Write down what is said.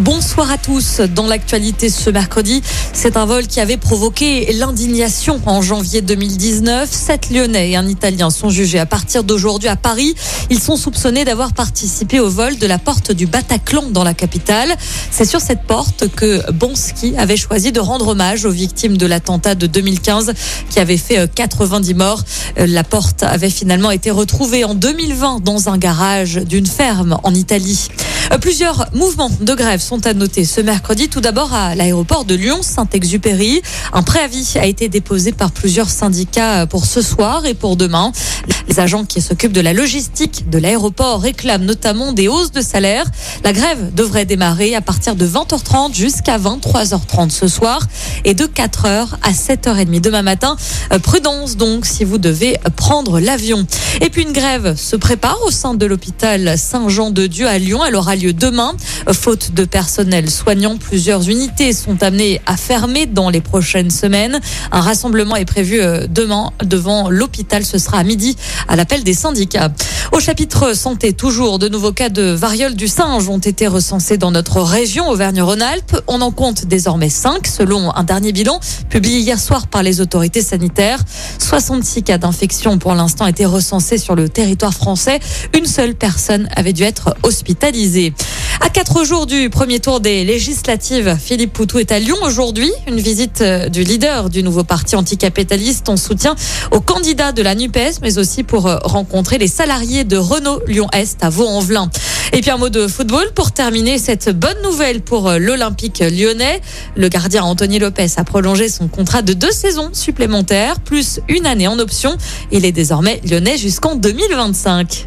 Bonsoir à tous. Dans l'actualité ce mercredi, c'est un vol qui avait provoqué l'indignation en janvier 2019. Sept Lyonnais et un Italien sont jugés à partir d'aujourd'hui à Paris. Ils sont soupçonnés d'avoir participé au vol de la porte du Bataclan dans la capitale. C'est sur cette porte que Bonski avait choisi de rendre hommage aux victimes de l'attentat de 2015 qui avait fait 90 morts. La porte avait finalement été retrouvée en 2020 dans un garage d'une ferme en Italie. Euh, plusieurs mouvements de grève sont à noter ce mercredi. Tout d'abord à l'aéroport de Lyon-Saint-Exupéry. Un préavis a été déposé par plusieurs syndicats pour ce soir et pour demain. Les agents qui s'occupent de la logistique de l'aéroport réclament notamment des hausses de salaire. La grève devrait démarrer à partir de 20h30 jusqu'à 23h30 ce soir et de 4h à 7h30 demain matin. Euh, prudence donc si vous devez prendre l'avion. Et puis une grève se prépare au sein de l'hôpital Saint-Jean-de-Dieu à Lyon. Elle aura lieu demain. Faute de personnel soignant, plusieurs unités sont amenées à fermer dans les prochaines semaines. Un rassemblement est prévu euh, demain devant l'hôpital. Ce sera à midi à l'appel des syndicats. Au chapitre santé, toujours de nouveaux cas de variole du singe ont été recensés dans notre région Auvergne-Rhône-Alpes. On en compte désormais 5 selon un dernier bilan publié hier soir par les autorités sanitaires. 66 cas d'infection pour l'instant étaient recensés sur le territoire français. Une seule personne avait dû être hospitalisée. À quatre jours du premier tour des législatives, Philippe Poutou est à Lyon aujourd'hui. Une visite euh, du leader du nouveau parti anticapitaliste en soutien aux candidats de la NUPES, mais aussi pour euh, rencontrer les salariés de Renault Lyon-Est à Vaux-en-Velin. Et puis un mot de football pour terminer cette bonne nouvelle pour euh, l'Olympique lyonnais. Le gardien Anthony Lopez a prolongé son contrat de deux saisons supplémentaires, plus une année en option. Il est désormais lyonnais jusqu'en 2025.